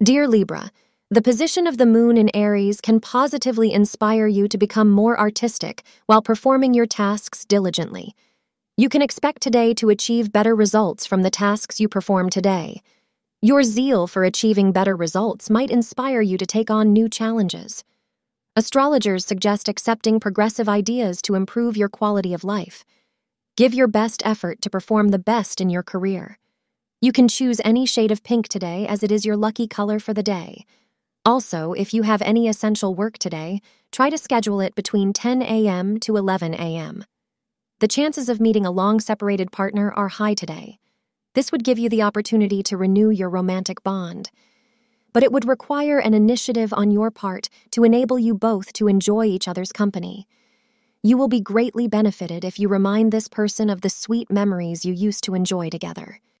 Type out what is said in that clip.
Dear Libra, the position of the moon in Aries can positively inspire you to become more artistic while performing your tasks diligently. You can expect today to achieve better results from the tasks you perform today. Your zeal for achieving better results might inspire you to take on new challenges. Astrologers suggest accepting progressive ideas to improve your quality of life. Give your best effort to perform the best in your career. You can choose any shade of pink today as it is your lucky color for the day. Also, if you have any essential work today, try to schedule it between 10 a.m. to 11 a.m. The chances of meeting a long separated partner are high today. This would give you the opportunity to renew your romantic bond. But it would require an initiative on your part to enable you both to enjoy each other's company. You will be greatly benefited if you remind this person of the sweet memories you used to enjoy together.